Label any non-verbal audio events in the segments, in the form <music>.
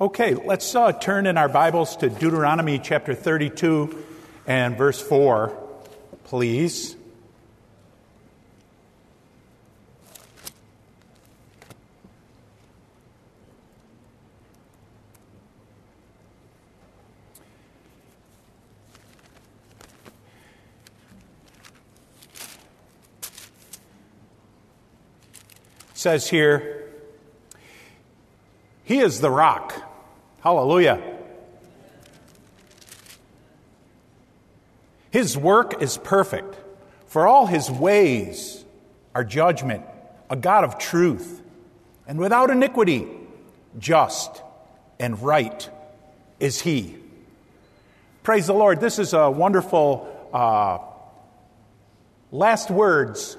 Okay, let's uh, turn in our Bibles to Deuteronomy chapter 32 and verse 4, please. says here, He is the rock. Hallelujah. His work is perfect, for all his ways are judgment, a God of truth, and without iniquity, just and right is he. Praise the Lord. This is a wonderful uh, last words,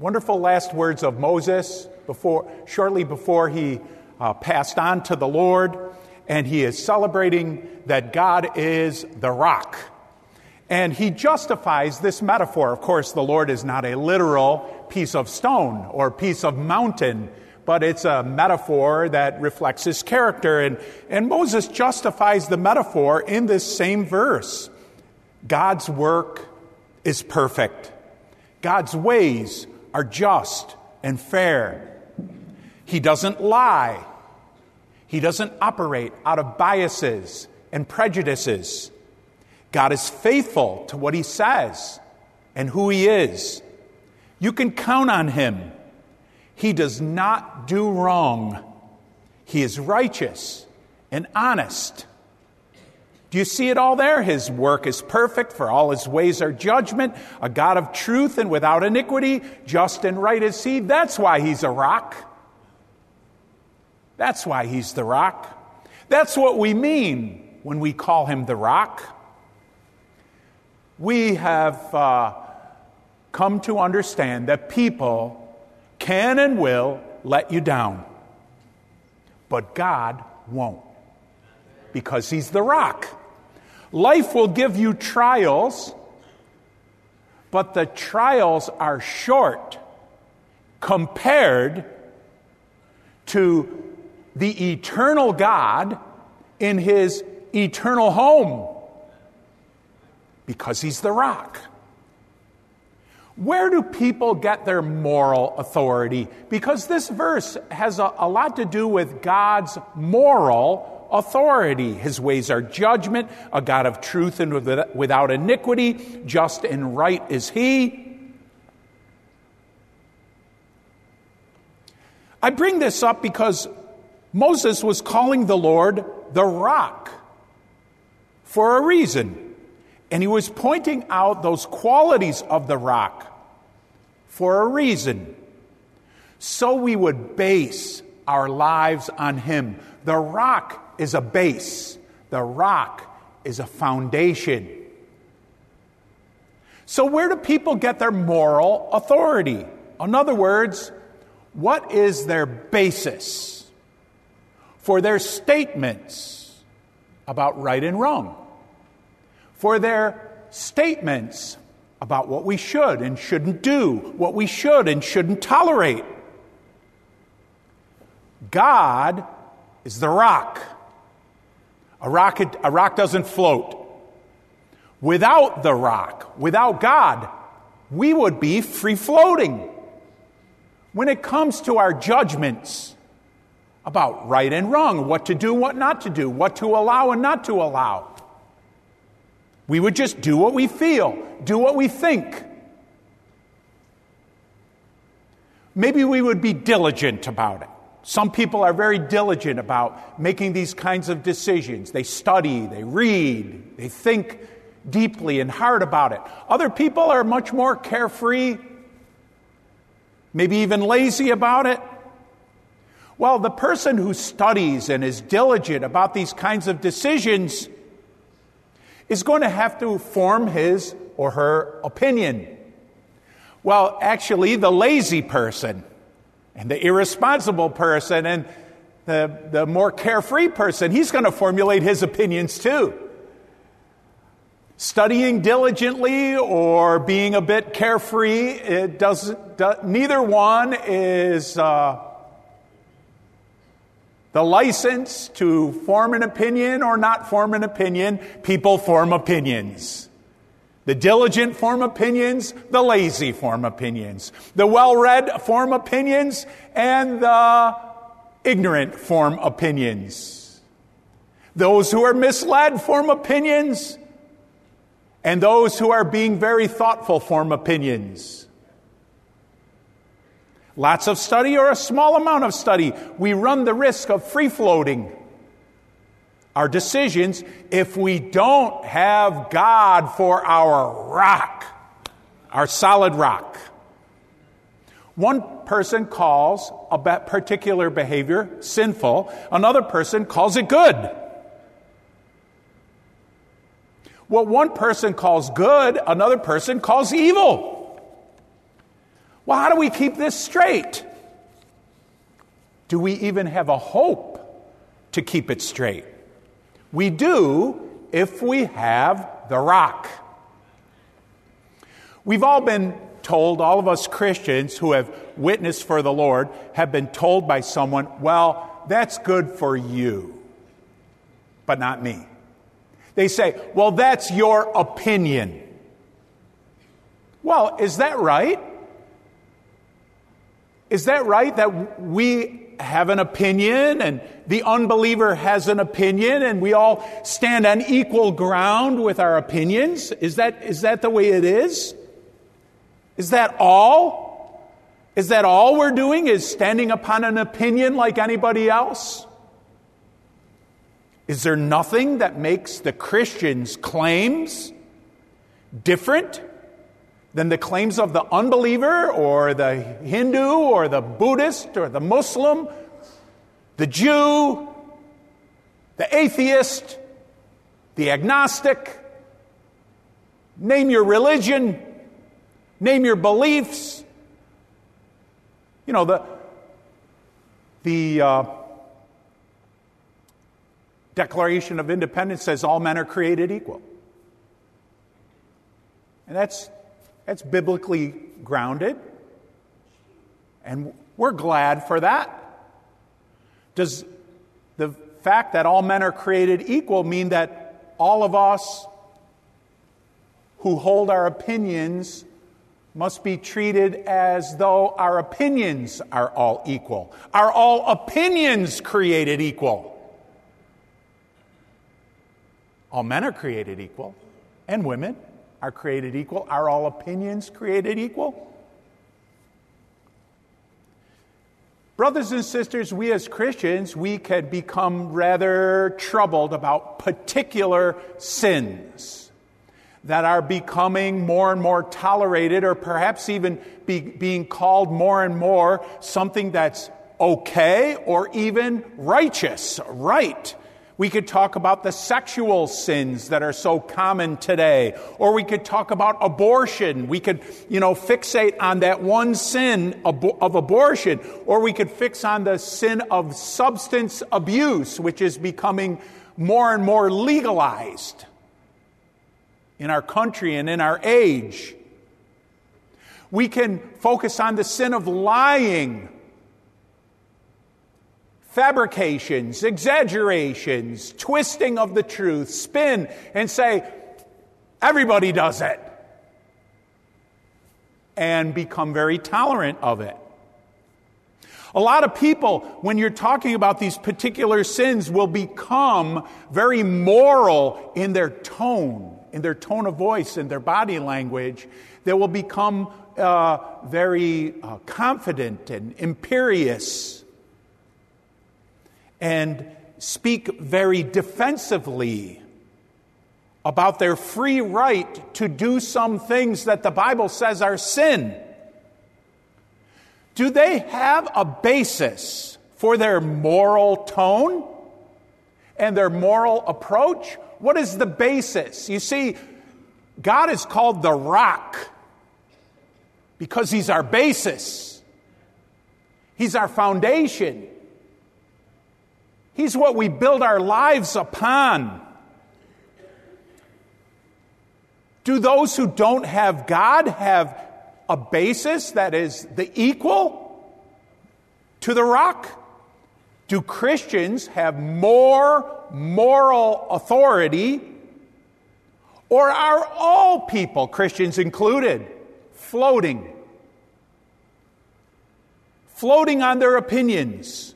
wonderful last words of Moses before, shortly before he uh, passed on to the Lord, and he is celebrating that God is the rock. And he justifies this metaphor. Of course, the Lord is not a literal piece of stone or piece of mountain, but it's a metaphor that reflects his character. And, and Moses justifies the metaphor in this same verse. God's work is perfect. God's ways are just and fair. He doesn't lie. He doesn't operate out of biases and prejudices. God is faithful to what He says and who He is. You can count on Him. He does not do wrong. He is righteous and honest. Do you see it all there? His work is perfect, for all his ways are judgment, a God of truth and without iniquity, just and right is he. That's why he's a rock. That's why he's the rock. That's what we mean when we call him the rock. We have uh, come to understand that people can and will let you down, but God won't because he's the rock. Life will give you trials, but the trials are short compared to the eternal God in his eternal home because he's the rock. Where do people get their moral authority? Because this verse has a, a, lot to do with God's moral authority. His ways are judgment, a God of truth and without iniquity, just and right is He. I bring this up because Moses was calling the Lord the rock for a reason. And he was pointing out those qualities of the rock for a reason. So we would base our lives on him. The rock is a base, the rock is a foundation. So, where do people get their moral authority? In other words, what is their basis? For their statements about right and wrong, for their statements about what we should and shouldn't do, what we should and shouldn't tolerate. God is the rock. A rock, a rock doesn't float. Without the rock, without God, we would be free floating. When it comes to our judgments, about right and wrong, what to do, what not to do, what to allow and not to allow. We would just do what we feel, do what we think. Maybe we would be diligent about it. Some people are very diligent about making these kinds of decisions. They study, they read, they think deeply and hard about it. Other people are much more carefree, maybe even lazy about it. Well, the person who studies and is diligent about these kinds of decisions is going to have to form his or her opinion. Well, actually, the lazy person and the irresponsible person and the, the more carefree person, he's going to formulate his opinions too. Studying diligently or being a bit carefree, it doesn't, do, neither one is. Uh, the license to form an opinion or not form an opinion, people form opinions. The diligent form opinions, the lazy form opinions. The well read form opinions, and the ignorant form opinions. Those who are misled form opinions, and those who are being very thoughtful form opinions. Lots of study or a small amount of study, we run the risk of free floating our decisions if we don't have God for our rock, our solid rock. One person calls a particular behavior sinful, another person calls it good. What one person calls good, another person calls evil. Well, how do we keep this straight? Do we even have a hope to keep it straight? We do if we have the rock. We've all been told, all of us Christians who have witnessed for the Lord, have been told by someone, well, that's good for you, but not me. They say, well, that's your opinion. Well, is that right? Is that right that we have an opinion and the unbeliever has an opinion and we all stand on equal ground with our opinions? Is that, is that the way it is? Is that all? Is that all we're doing is standing upon an opinion like anybody else? Is there nothing that makes the Christian's claims different than the claims of the unbeliever or the Hindu or the Buddhist or the Muslim, the Jew, the atheist, the agnostic. Name your religion, name your beliefs. You know, the, the uh, Declaration of Independence says all men are created equal. And that's it's biblically grounded. And we're glad for that. Does the fact that all men are created equal mean that all of us who hold our opinions must be treated as though our opinions are all equal? Are all opinions created equal? All men are created equal, and women are created equal. Are all opinions created equal? Brothers and sisters, we as Christians, we can become rather troubled about particular sins that are becoming more and more tolerated, or perhaps even be, being called more and more something that's okay or even righteous, right. We could talk about the sexual sins that are so common today. Or we could talk about abortion. We could, you know, fixate on that one sin of abortion. Or we could fix on the sin of substance abuse, which is becoming more and more legalized in our country and in our age. We can focus on the sin of lying fabrications, exaggerations, twisting of the truth, spin, and say, everybody does it, and become very tolerant of it. A lot of people, when you're talking about these particular sins, will become very moral in their tone, in their tone of voice, in their body language. They will become uh, very uh, confident and imperious and speak very defensively about their free right to do some things that the Bible says are sin. Do they have a basis for their moral tone and their moral approach? What is the basis? You see, God is called the rock because He's our basis, He's our foundation. He's what we build our lives upon. Do those who don't have God have a basis that is the equal to the rock? Do Christians have more moral authority, or are all people, Christians included, floating? Floating on their opinions?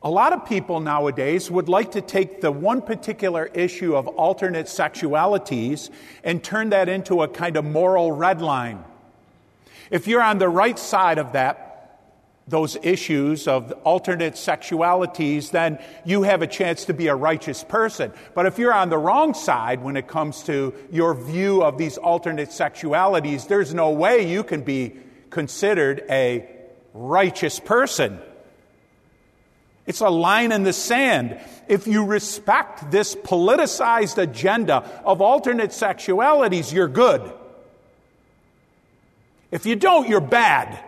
A lot of people nowadays would like to take the one particular issue of alternate sexualities and turn that into a kind of moral red line. If you're on the right side of that, those issues of alternate sexualities, then you have a chance to be a righteous person. But if you're on the wrong side when it comes to your view of these alternate sexualities, there's no way you can be considered a righteous person. It's a line in the sand. If you respect this politicized agenda of alternate sexualities, you're good. If you don't, you're bad.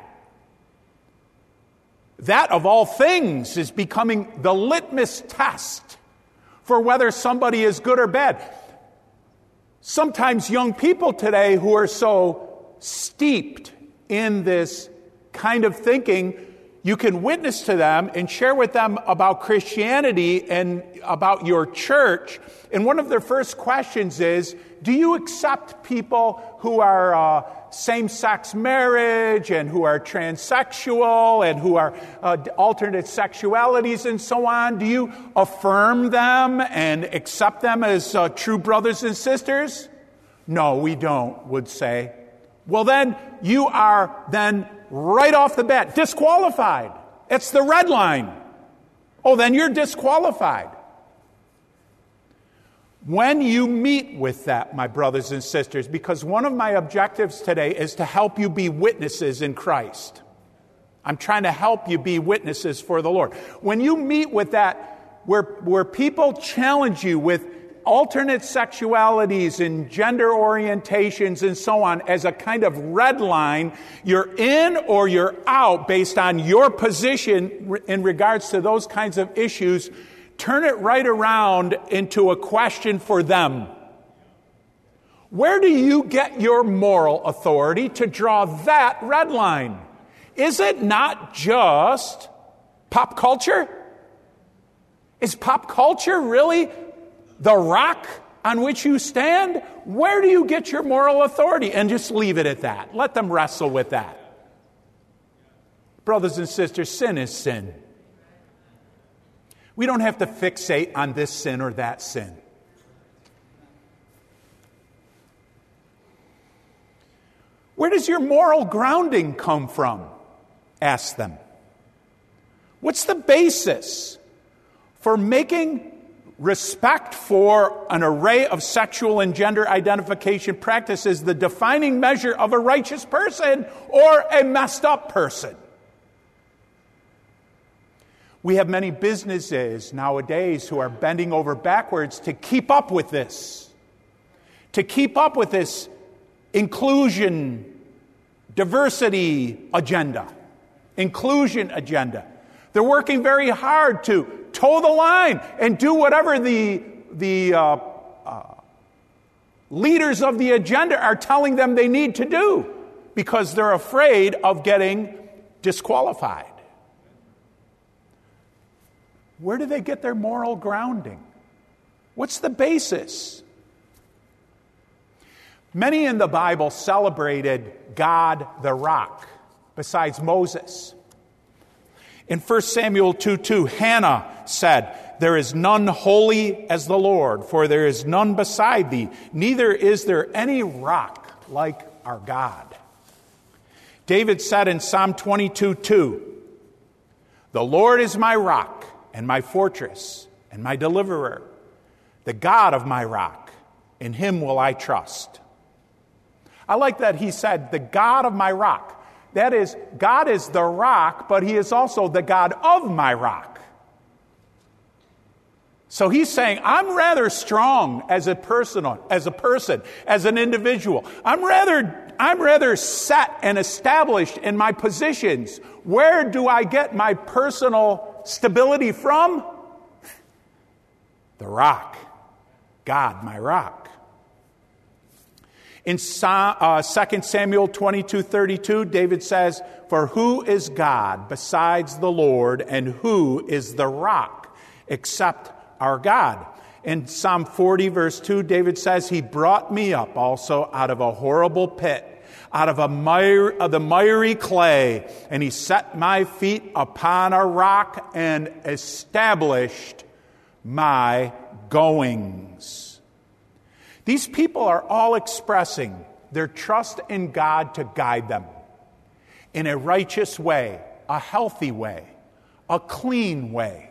That, of all things, is becoming the litmus test for whether somebody is good or bad. Sometimes young people today who are so steeped in this kind of thinking you can witness to them and share with them about Christianity and about your church. And one of their first questions is Do you accept people who are uh, same sex marriage and who are transsexual and who are uh, alternate sexualities and so on? Do you affirm them and accept them as uh, true brothers and sisters? No, we don't, would say. Well, then you are then right off the bat, disqualified. It's the red line. Oh, then you're disqualified. When you meet with that, my brothers and sisters, because one of my objectives today is to help you be witnesses in Christ. I'm trying to help you be witnesses for the Lord. When you meet with that, where, where people challenge you with alternate sexualities and gender orientations and so on as a kind of red line. You're in or you're out based on your position in regards to those kinds of issues. Turn it right around into a question for them. Where do you get your moral authority to draw that red line? Is it not just pop culture? Is pop culture really the rock on which you stand? Where do you get your moral authority? And just leave it at that. Let them wrestle with that. Brothers and sisters, sin is sin. We don't have to fixate on this sin or that sin. Where does your moral grounding come from? Ask them. What's the basis for making respect for an array of sexual and gender identification practices the defining measure of a righteous person or a messed up person. We have many businesses nowadays who are bending over backwards to keep up with this, to keep up with this inclusion, diversity agenda, inclusion agenda. They're working very hard to toe the line and do whatever the, the uh, uh, leaders of the agenda are telling them they need to do because they're afraid of getting disqualified. Where do they get their moral grounding? What's the basis? Many in the Bible celebrated God the rock besides Moses. In 1 Samuel 2 2, Hannah said, There is none holy as the Lord, for there is none beside thee, neither is there any rock like our God. David said in Psalm 22 2, The Lord is my rock and my fortress and my deliverer, the God of my rock, in him will I trust. I like that he said, The God of my rock. That is, God is the rock, but He is also the God of my rock. So he's saying, I'm rather strong as a person, as a person, as an individual. I'm rather, I'm rather set and established in my positions. Where do I get my personal stability from? The rock. God, my rock. In uh, 2 Samuel 22 32, David says, For who is God besides the Lord, and who is the rock except our God? In Psalm 40, verse 2, David says, He brought me up also out of a horrible pit, out of, a of the miry clay, and He set my feet upon a rock and established my goings. These people are all expressing their trust in God to guide them in a righteous way, a healthy way, a clean way.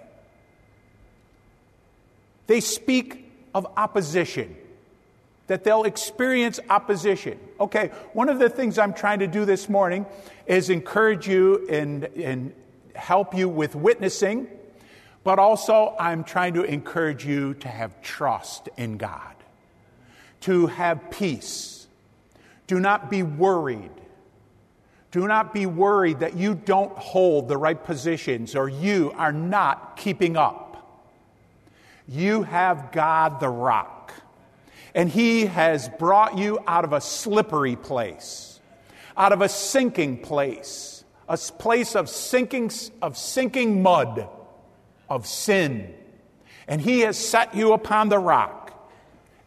They speak of opposition, that they'll experience opposition. Okay, one of the things I'm trying to do this morning is encourage you and, and help you with witnessing, but also I'm trying to encourage you to have trust in God to have peace. Do not be worried. Do not be worried that you don't hold the right positions or you are not keeping up. You have God the rock, and He has brought you out of a slippery place, out of a sinking place, a place of sinking, of sinking mud, of sin. And He has set you upon the rock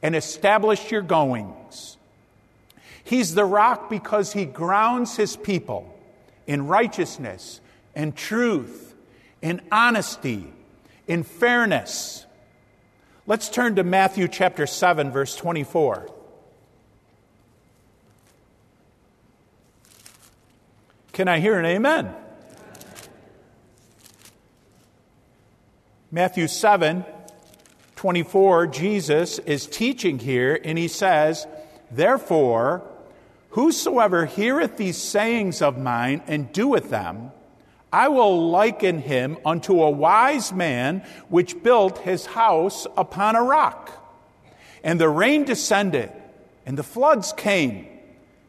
and establish your goings. He's the rock because he grounds his people in righteousness and truth, in honesty, in fairness. Let's turn to Matthew chapter 7, verse 24. Can I hear an amen? Matthew 7, 24, Jesus is teaching here, and he says, Therefore, whosoever heareth these sayings of mine and doeth them, I will liken him unto a wise man which built his house upon a rock. And the rain descended, and the floods came,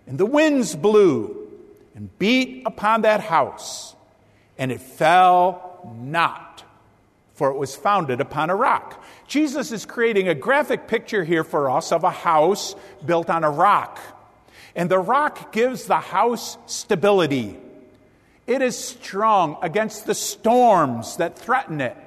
and the winds blew, and beat upon that house, and it fell not, for it was founded upon a rock. Jesus is creating a graphic picture here for us of a house built on a rock. And the rock gives the house stability. It is strong against the storms that threaten it.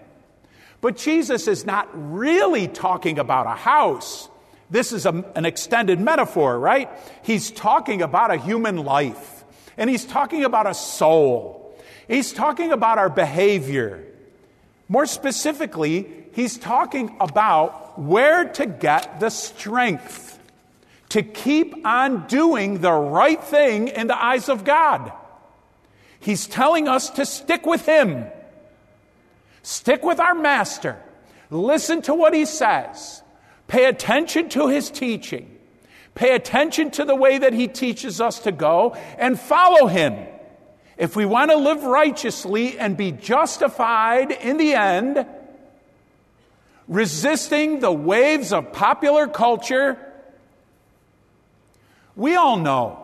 But Jesus is not really talking about a house. This is a, an extended metaphor, right? He's talking about a human life. And he's talking about a soul. He's talking about our behavior. More specifically, he's talking about where to get the strength to keep on doing the right thing in the eyes of God. He's telling us to stick with him, stick with our master, listen to what he says, pay attention to his teaching, pay attention to the way that he teaches us to go, and follow him. If we want to live righteously and be justified in the end, resisting the waves of popular culture, we all know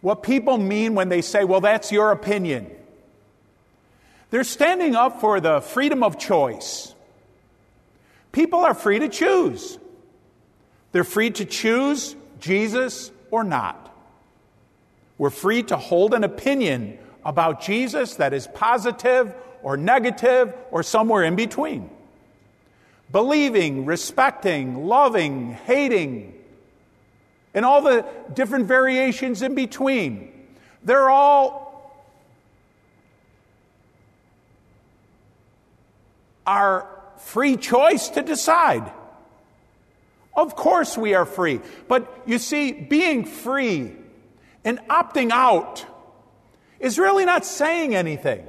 what people mean when they say, well, that's your opinion. They're standing up for the freedom of choice. People are free to choose. They're free to choose Jesus or not. We're free to hold an opinion about Jesus that is positive or negative or somewhere in between. Believing, respecting, loving, hating, and all the different variations in between. They're all our free choice to decide. Of course, we are free. But you see, being free and opting out is really not saying anything.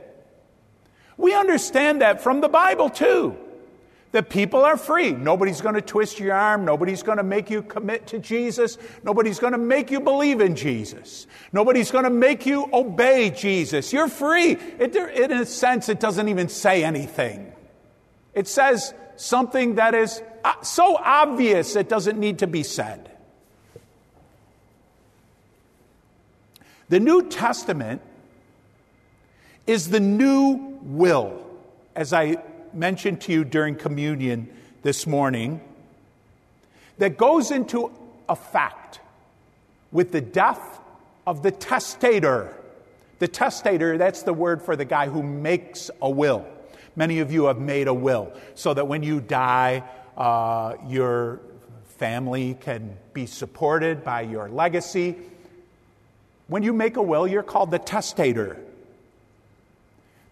We understand that from the Bible too. That people are free. Nobody's going to twist your arm. Nobody's going to make you commit to Jesus. Nobody's going to make you believe in Jesus. Nobody's going to make you obey Jesus. You're free. It, in a sense, it doesn't even say anything. It says something that is uh, so obvious it doesn't need to be said. The New Testament is the new will, as I mentioned to you during communion this morning, that goes into effect with the death of the testator. The testator, that's the word for the guy who makes a will. Many of you have made a will so that when you die, uh, your family can be supported by your legacy. When you make a will, you're called the testator.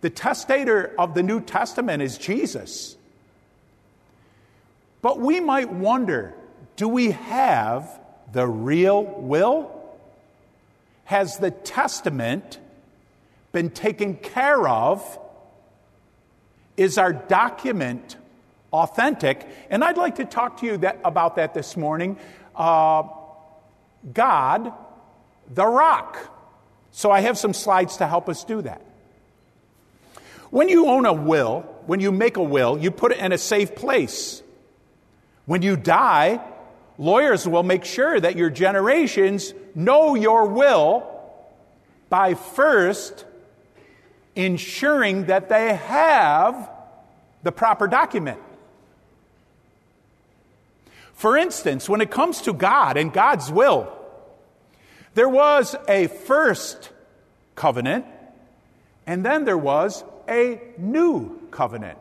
The testator of the New Testament is Jesus. But we might wonder do we have the real will? Has the testament been taken care of? Is our document authentic? And I'd like to talk to you that, about that this morning. Uh, God, the rock. So I have some slides to help us do that. When you own a will, when you make a will, you put it in a safe place. When you die, lawyers will make sure that your generations know your will by first ensuring that they have the proper document. For instance, when it comes to God and God's will, there was a first covenant, and then there was a new covenant.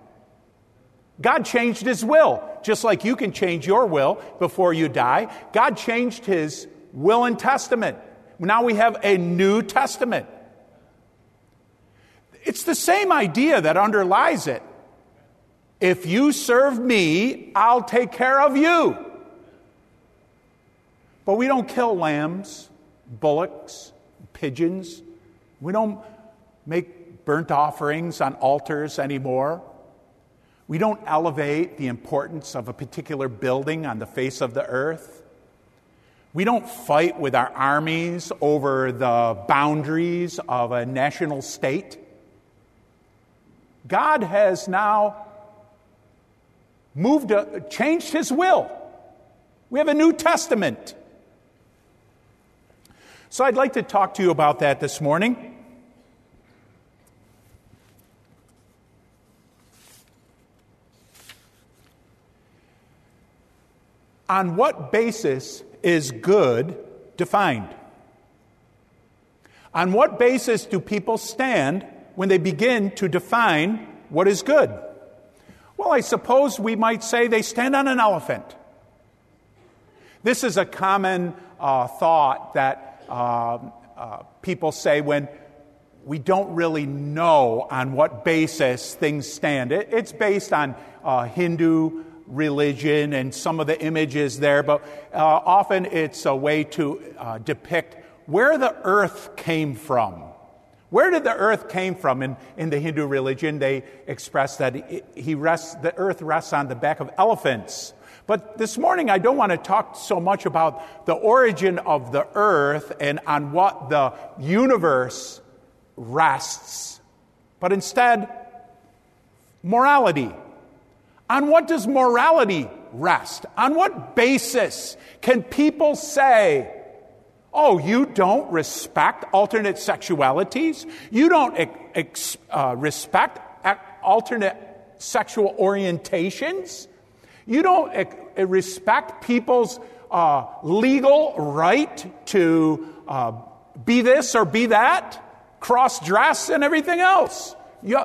God changed his will, just like you can change your will before you die. God changed his will and testament. Now we have a New Testament. It's the same idea that underlies it. If you serve me, I'll take care of you. But we don't kill lambs, bullocks, pigeons. We don't make burnt offerings on altars anymore. We don't elevate the importance of a particular building on the face of the earth. We don't fight with our armies over the boundaries of a national state. God has now moved, a, changed his will. We have a New Testament. So I'd like to talk to you about that this morning. On what basis is good defined? On what basis do people stand when they begin to define what is good? Well, I suppose we might say they stand on an elephant. This is a common uh, thought that uh, uh, people say when we don't really know on what basis things stand. It, it's based on uh, Hindu religion and some of the images there, but uh, often it's a way to uh, depict where the earth came from. Where did the earth came from? In, in the Hindu religion, they express that he rests, the earth rests on the back of elephants. But this morning, I don't want to talk so much about the origin of the earth and on what the universe rests, but instead, morality. On what does morality rest? On what basis can people say, oh, you don't respect alternate sexualities? You don't ex- uh, respect alternate sexual orientations? You don't respect people's uh, legal right to uh, be this or be that, cross dress, and everything else? You,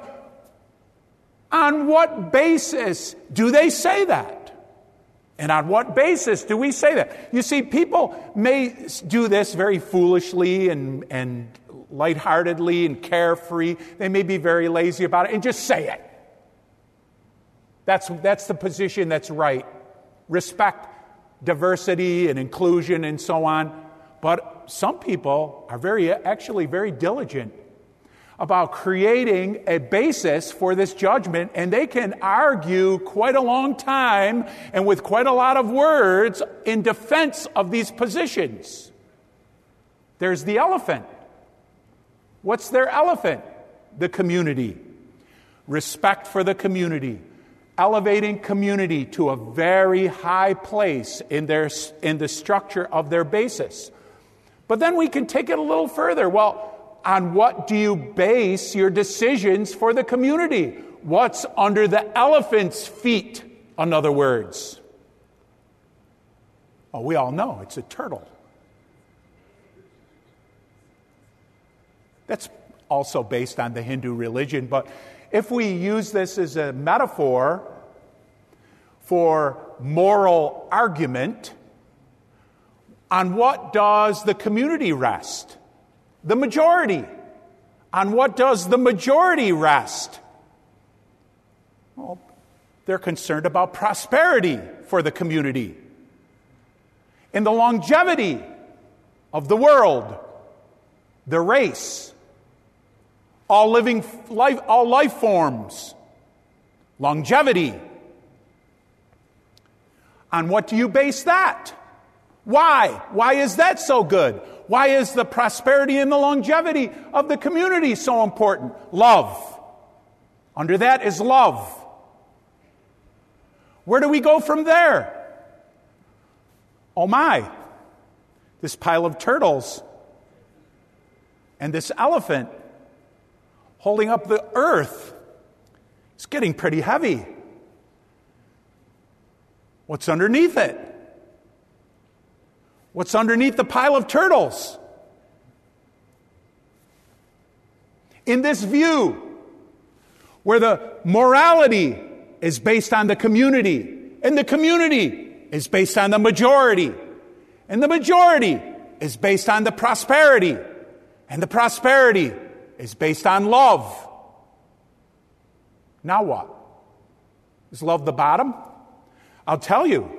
on what basis do they say that? And on what basis do we say that? You see, people may do this very foolishly and, and lightheartedly and carefree. They may be very lazy about it and just say it. That's, that's the position that's right. Respect diversity and inclusion and so on. But some people are very, actually very diligent about creating a basis for this judgment, and they can argue quite a long time and with quite a lot of words in defense of these positions. There's the elephant. What's their elephant? The community. Respect for the community. Elevating community to a very high place in, their, in the structure of their basis. But then we can take it a little further. Well, on what do you base your decisions for the community? What's under the elephant's feet, in other words? Oh, we all know it's a turtle. That's also based on the Hindu religion, but if we use this as a metaphor for moral argument, on what does the community rest? The majority. On what does the majority rest? Well, they're concerned about prosperity for the community and the longevity of the world, the race, all living life, all life forms, longevity. On what do you base that? Why? Why is that so good? Why is the prosperity and the longevity of the community so important? Love. Under that is love. Where do we go from there? Oh my, this pile of turtles and this elephant holding up the earth is getting pretty heavy. What's underneath it? What's underneath the pile of turtles? In this view, where the morality is based on the community, and the community is based on the majority, and the majority is based on the prosperity, and the prosperity is based on love. Now what? Is love the bottom? I'll tell you,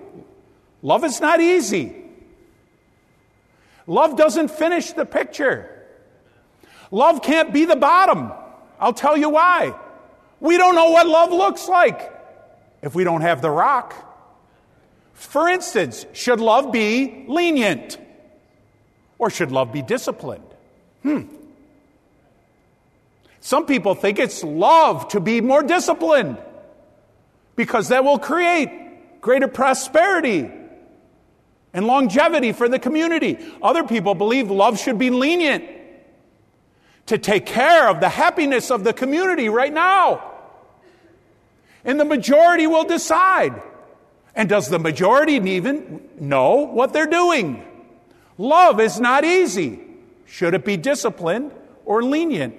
love is not easy. Love doesn't finish the picture. Love can't be the bottom. I'll tell you why. We don't know what love looks like if we don't have the rock. For instance, should love be lenient? Or should love be disciplined? Hmm. Some people think it's love to be more disciplined because that will create greater prosperity and longevity for the community. Other people believe love should be lenient to take care of the happiness of the community right now. And the majority will decide. And does the majority even know what they're doing? Love is not easy. Should it be disciplined or lenient?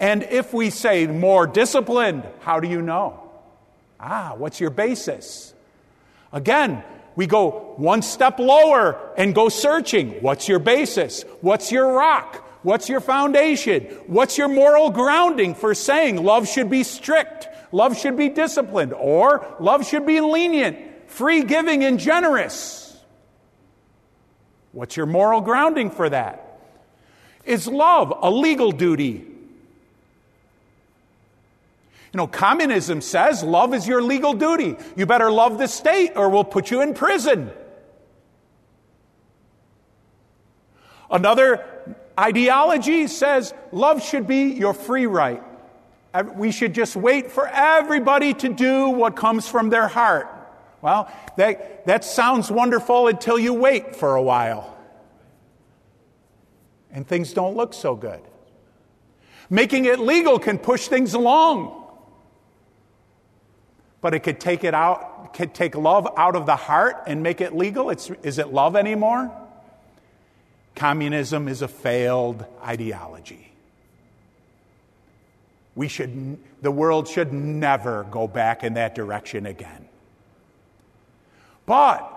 And if we say more disciplined, how do you know? Ah, what's your basis? Again, we go one step lower and go searching. What's your basis? What's your rock? What's your foundation? What's your moral grounding for saying love should be strict, love should be disciplined, or love should be lenient, free giving, and generous? What's your moral grounding for that? Is love a legal duty? You know, communism says love is your legal duty. You better love the state or we'll put you in prison. Another ideology says love should be your free right. We should just wait for everybody to do what comes from their heart. Well, that, that sounds wonderful until you wait for a while. And things don't look so good. Making it legal can push things along but it could take it out, could take love out of the heart and make it legal. It's, is it love anymore? Communism is a failed ideology. We should, the world should never go back in that direction again. But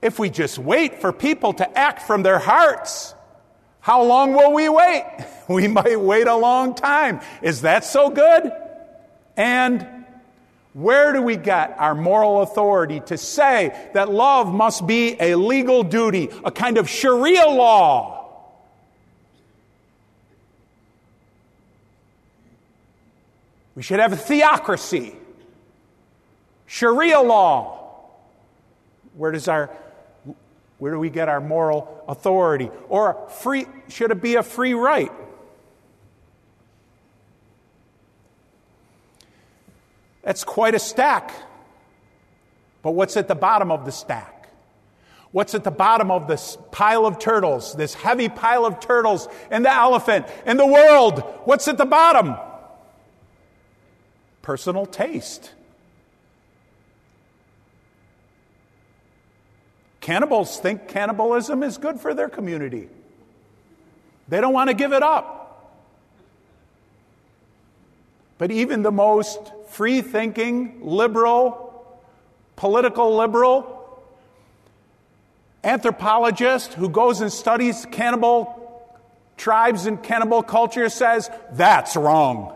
if we just wait for people to act from their hearts, how long will we wait? <laughs> We might wait a long time. Is that so good? And where do we get our moral authority to say that love must be a legal duty, a kind of Sharia law? We should have a theocracy, Sharia law. Where does our where do we get our moral authority? Or free should it be a free right? That's quite a stack. But what's at the bottom of the stack? What's at the bottom of this pile of turtles, this heavy pile of turtles, and the elephant, and the world? What's at the bottom? Personal taste. Cannibals think cannibalism is good for their community. They don't want to give it up. But even the most free thinking, liberal, political liberal, anthropologist who goes and studies cannibal tribes and cannibal culture says that's wrong.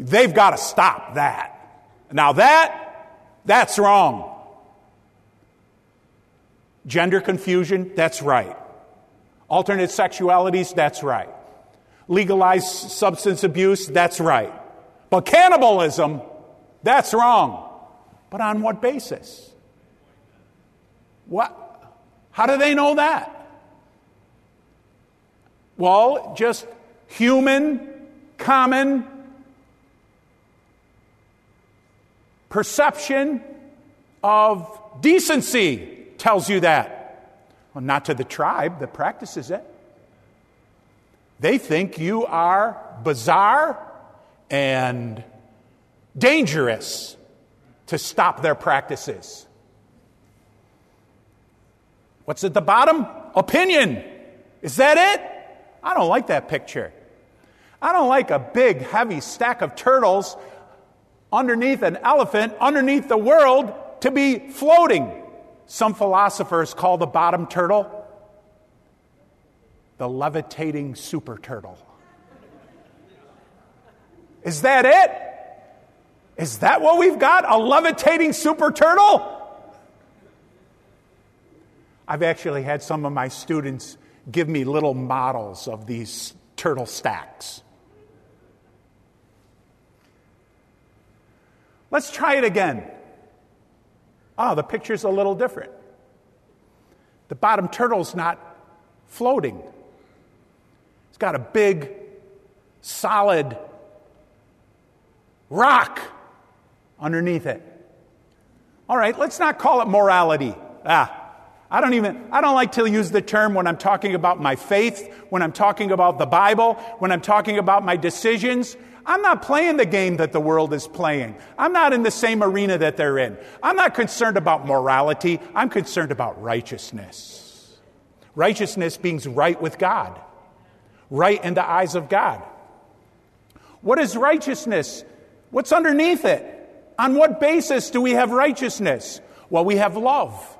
They've got to stop that. Now that, that's wrong. Gender confusion, that's right. Alternate sexualities, that's right. Legalized substance abuse, that's right. But cannibalism, that's wrong. But on what basis? What? How do they know that? Well, just human, common perception of decency tells you that. Well, not to the tribe that practices it. They think you are bizarre and dangerous to stop their practices. What's at the bottom? Opinion. Is that it? I don't like that picture. I don't like a big, heavy stack of turtles underneath an elephant, underneath the world, to be floating. Some philosophers call the bottom turtle the levitating super turtle. Is that it? Is that what we've got? A levitating super turtle? I've actually had some of my students give me little models of these turtle stacks. Let's try it again. Oh, the picture's a little different. The bottom turtle's not floating. It's got a big, solid rock underneath it. All right, let's not call it morality. Ah, I don't even, I don't like to use the term when I'm talking about my faith, when I'm talking about the Bible, when I'm talking about my decisions. I'm not playing the game that the world is playing. I'm not in the same arena that they're in. I'm not concerned about morality. I'm concerned about righteousness. Righteousness being right with God, right in the eyes of God. What is righteousness? What's underneath it? On what basis do we have righteousness? Well, we have love.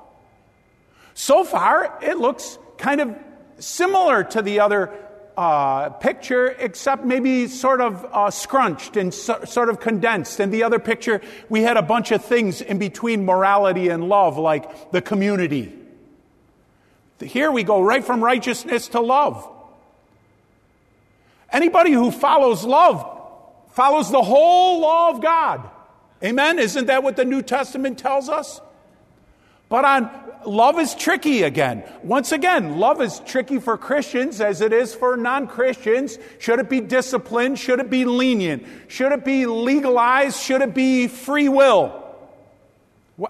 So far, it looks kind of similar to the other uh, picture, except maybe sort of uh, scrunched and so, sort of condensed. In the other picture, we had a bunch of things in between morality and love, like the community. Here we go right from righteousness to love. Anybody who follows love follows the whole law of God. Amen? Isn't that what the New Testament tells us? But on love is tricky again. Once again, love is tricky for Christians as it is for non Christians. Should it be disciplined? Should it be lenient? Should it be legalized? Should it be free will?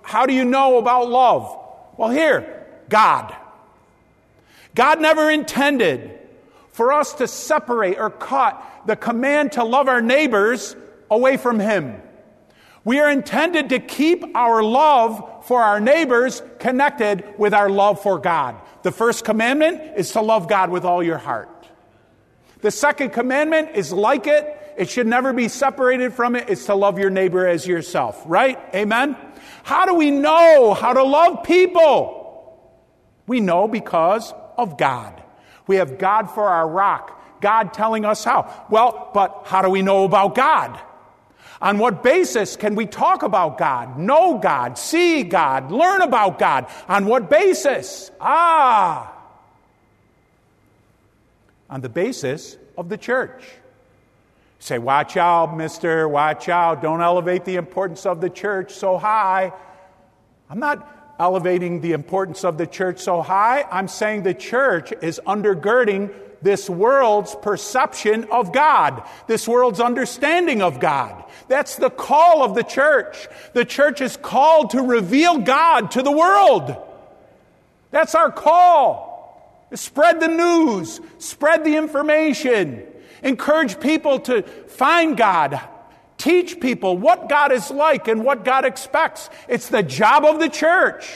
How do you know about love? Well, here, God. God never intended for us to separate or cut the command to love our neighbors away from Him. We are intended to keep our love for our neighbors connected with our love for God. The first commandment is to love God with all your heart. The second commandment is like it. It should never be separated from it. It's to love your neighbor as yourself, right? Amen? How do we know how to love people? We know because of God. We have God for our rock. God telling us how. Well, but how do we know about God? On what basis can we talk about God, know God, see God, learn about God? On what basis? Ah, on the basis of the church. say, watch out, mister, watch out. Don't elevate the importance of the church so high. I'm not elevating the importance of the church so high. I'm saying the church is undergirding this world's perception of God, this world's understanding of God. That's the call of the church. The church is called to reveal God to the world. That's our call. Spread the news, spread the information, encourage people to find God, Teach people what God is like and what God expects. It's the job of the church.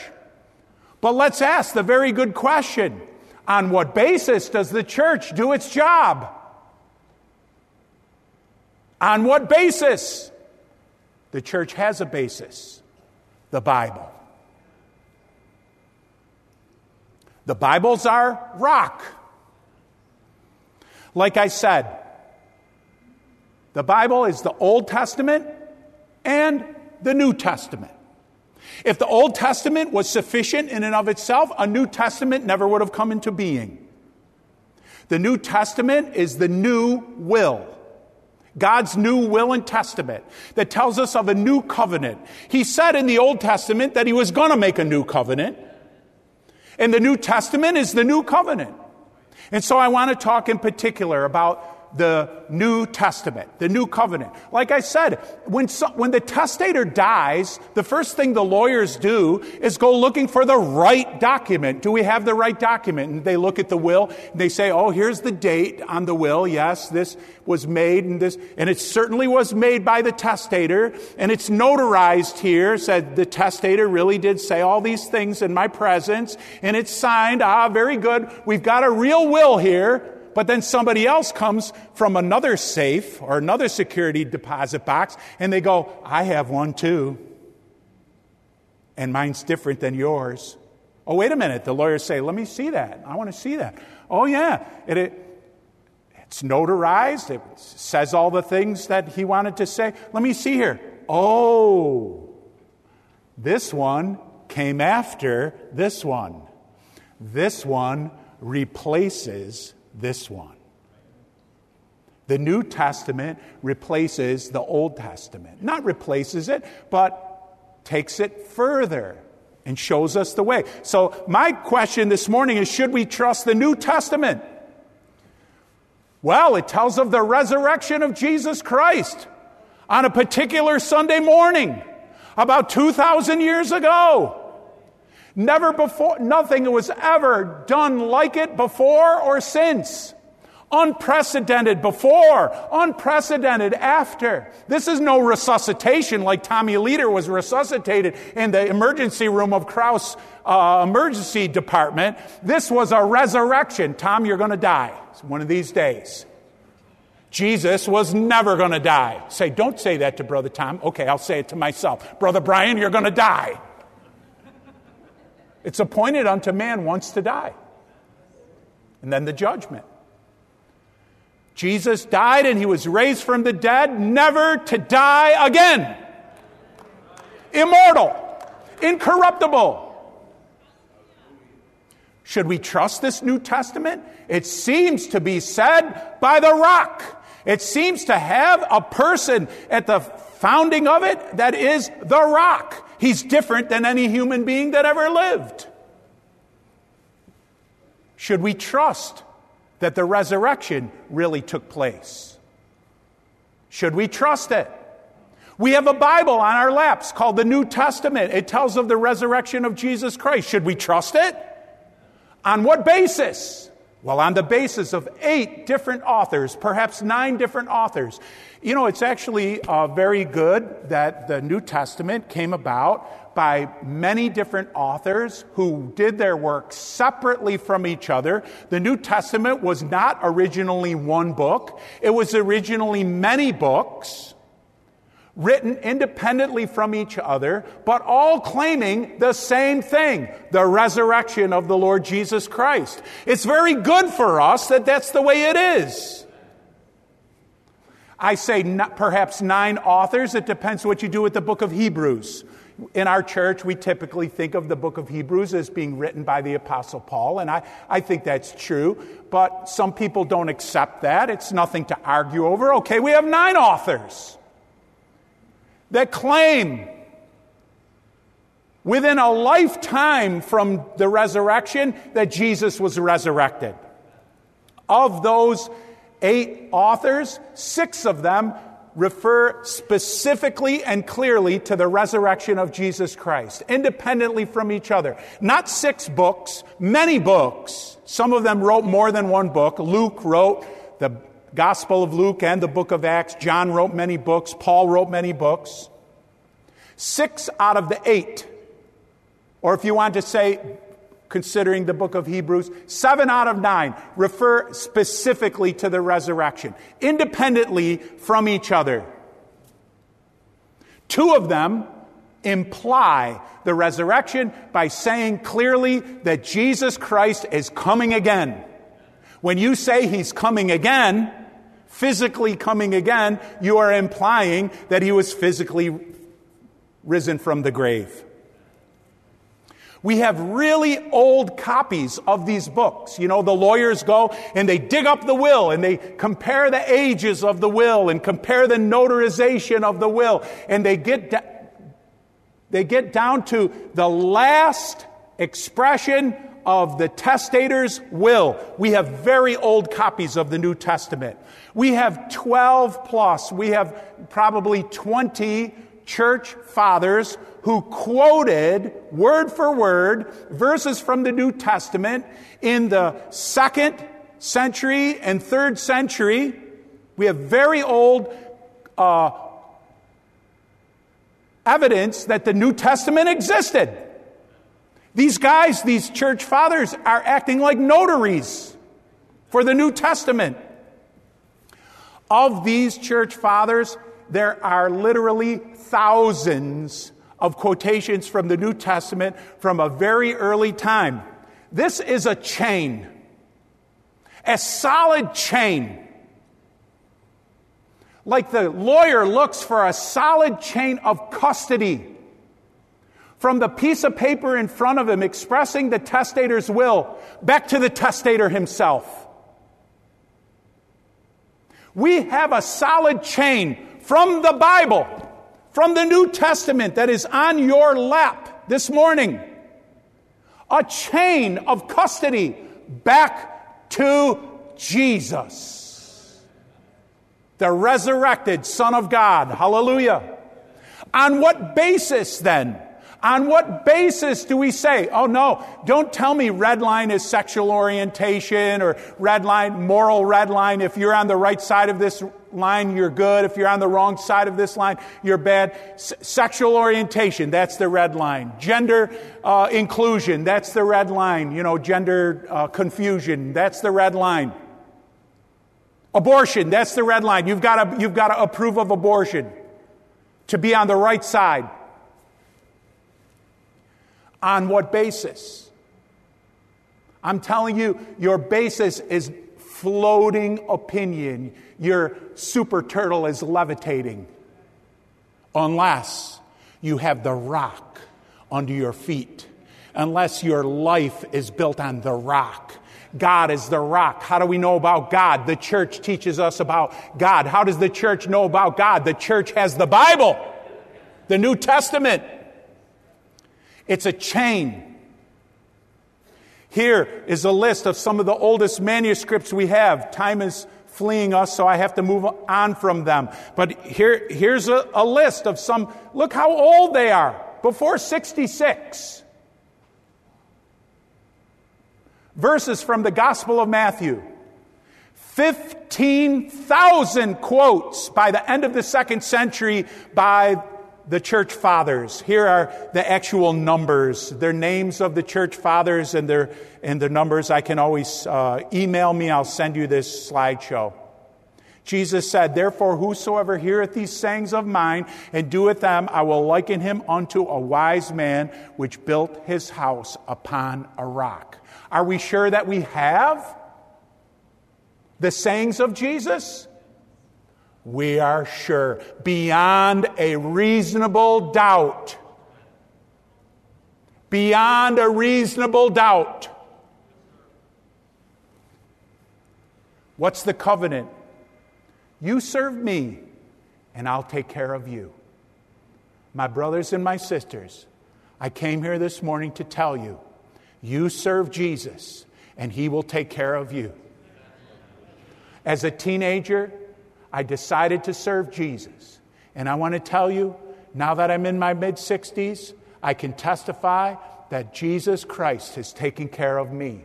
But let's ask the very good question on what basis does the church do its job? On what basis? The church has a basis the Bible. The Bible's our rock. Like I said, the Bible is the Old Testament and the New Testament. If the Old Testament was sufficient in and of itself, a New Testament never would have come into being. The New Testament is the new will. God's new will and testament that tells us of a new covenant. He said in the Old Testament that he was going to make a new covenant. And the New Testament is the new covenant. And so I want to talk in particular about the New Testament, the New Covenant. Like I said, when, so, when the testator dies, the first thing the lawyers do is go looking for the right document. Do we have the right document? And they look at the will and they say, oh, here's the date on the will. Yes, this was made and this, and it certainly was made by the testator and it's notarized here, said the testator really did say all these things in my presence and it's signed. Ah, very good. We've got a real will here but then somebody else comes from another safe or another security deposit box and they go, I have one too. And mine's different than yours. Oh, wait a minute. The lawyers say, Let me see that. I want to see that. Oh, yeah. It, it, it's notarized. It says all the things that he wanted to say. Let me see here. Oh, this one came after this one. This one replaces this one. The New Testament replaces the Old Testament. Not replaces it, but takes it further and shows us the way. So, my question this morning is should we trust the New Testament? Well, it tells of the resurrection of Jesus Christ on a particular Sunday morning about 2,000 years ago. Never before, nothing was ever done like it before or since. Unprecedented before, unprecedented after. This is no resuscitation like Tommy Leader was resuscitated in the emergency room of Crouse uh, emergency department. This was a resurrection. Tom, you're going to die one of these days. Jesus was never going to die. Say, don't say that to Brother Tom. Okay, I'll say it to myself. Brother Brian, you're going to die. It's appointed unto man once to die. And then the judgment. Jesus died and he was raised from the dead, never to die again. Immortal, incorruptible. Should we trust this New Testament? It seems to be said by the rock. It seems to have a person at the founding of it that is the rock. He's different than any human being that ever lived. Should we trust that the resurrection really took place? Should we trust it? We have a Bible on our laps called the New Testament. It tells of the resurrection of Jesus Christ. Should we trust it? On what basis? Well, on the basis of eight different authors, perhaps nine different authors. You know, it's actually uh, very good that the New Testament came about by many different authors who did their work separately from each other. The New Testament was not originally one book, it was originally many books written independently from each other, but all claiming the same thing the resurrection of the Lord Jesus Christ. It's very good for us that that's the way it is. I say perhaps nine authors. It depends what you do with the book of Hebrews. In our church, we typically think of the book of Hebrews as being written by the Apostle Paul, and I, I think that's true, but some people don't accept that. It's nothing to argue over. Okay, we have nine authors that claim within a lifetime from the resurrection that Jesus was resurrected. Of those eight authors, six of them refer specifically and clearly to the resurrection of Jesus Christ, independently from each other. Not six books, many books. Some of them wrote more than one book. Luke wrote the Gospel of Luke and the book of Acts. John wrote many books, Paul wrote many books. Six out of the eight, or if you want to say, considering the book of Hebrews, seven out of nine refer specifically to the resurrection, independently from each other. Two of them imply the resurrection by saying clearly that Jesus Christ is coming again. When you say he's coming again, physically coming again, you are implying that he was physically risen from the grave. We have really old copies of these books. You know, the lawyers go and they dig up the will and they compare the ages of the will and compare the notarization of the will and they get they get down to the last expression of the testator's will. We have very old copies of the New Testament. We have 12 plus, we have probably 20 church fathers who quoted word for word verses from the New Testament in the second century and third century. We have very old uh, evidence that the New Testament existed. These guys, these church fathers, are acting like notaries for the New Testament. Of these church fathers, there are literally thousands of quotations from the New Testament from a very early time. This is a chain, a solid chain like the lawyer looks for a solid chain of custody from the piece of paper in front of him expressing the testator's will back to the testator himself. We have a solid chain from the Bible, from the New Testament that is on your lap this morning. A chain of custody back to Jesus the resurrected Son of God. Hallelujah. On what basis then? On what basis do we say, oh no, don't tell me red line is sexual orientation or red line, moral red line. If you're on the right side of this line, you're good. If you're on the wrong side of this line, you're bad. S- sexual orientation, that's the red line. Gender uh, inclusion, that's the red line. You know, gender uh, confusion, that's the red line. Abortion, that's the red line. You've got to, you've got to approve of abortion to be on the right side. On what basis? I'm telling you, your basis is floating opinion. Your super turtle is levitating. Unless you have the rock under your feet. Unless your life is built on the rock God is the rock. How do we know about God? The church teaches us about God. How does the church know about God? The church has the Bible, the New Testament. It's a chain. Here is a list of some of the oldest manuscripts we have. Time is fleeing us, so I have to move on from them. But here, here's a, a list of some, look how old they are. Before 66. verses from the Gospel of Matthew. 15,000 quotes by the end of the second century by the church fathers. Here are the actual numbers, their names of the church fathers and their, and their numbers. I can always uh, email me, I'll send you this slideshow. Jesus said, Therefore, whosoever heareth these sayings of mine and doeth them, I will liken him unto a wise man which built his house upon a rock. Are we sure that we have the sayings of Jesus? We are sure, beyond a reasonable doubt. Beyond a reasonable doubt. What's the covenant? You serve me, and I'll take care of you. My brothers and my sisters, I came here this morning to tell you you serve Jesus, and He will take care of you. As a teenager, I decided to serve Jesus. And I want to tell you, now that I'm in my mid 60s, I can testify that Jesus Christ has taken care of me.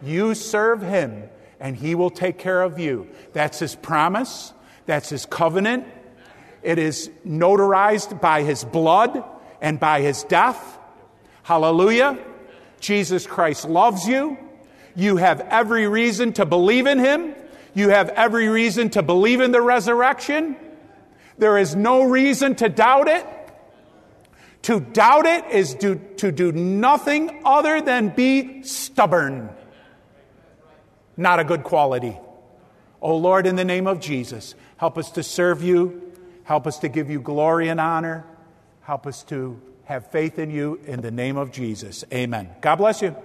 You serve Him, and He will take care of you. That's His promise, that's His covenant. It is notarized by His blood and by His death. Hallelujah. Jesus Christ loves you. You have every reason to believe in Him. You have every reason to believe in the resurrection. There is no reason to doubt it. To doubt it is to, to do nothing other than be stubborn. Not a good quality. Oh Lord, in the name of Jesus, help us to serve you. Help us to give you glory and honor. Help us to have faith in you in the name of Jesus. Amen. God bless you.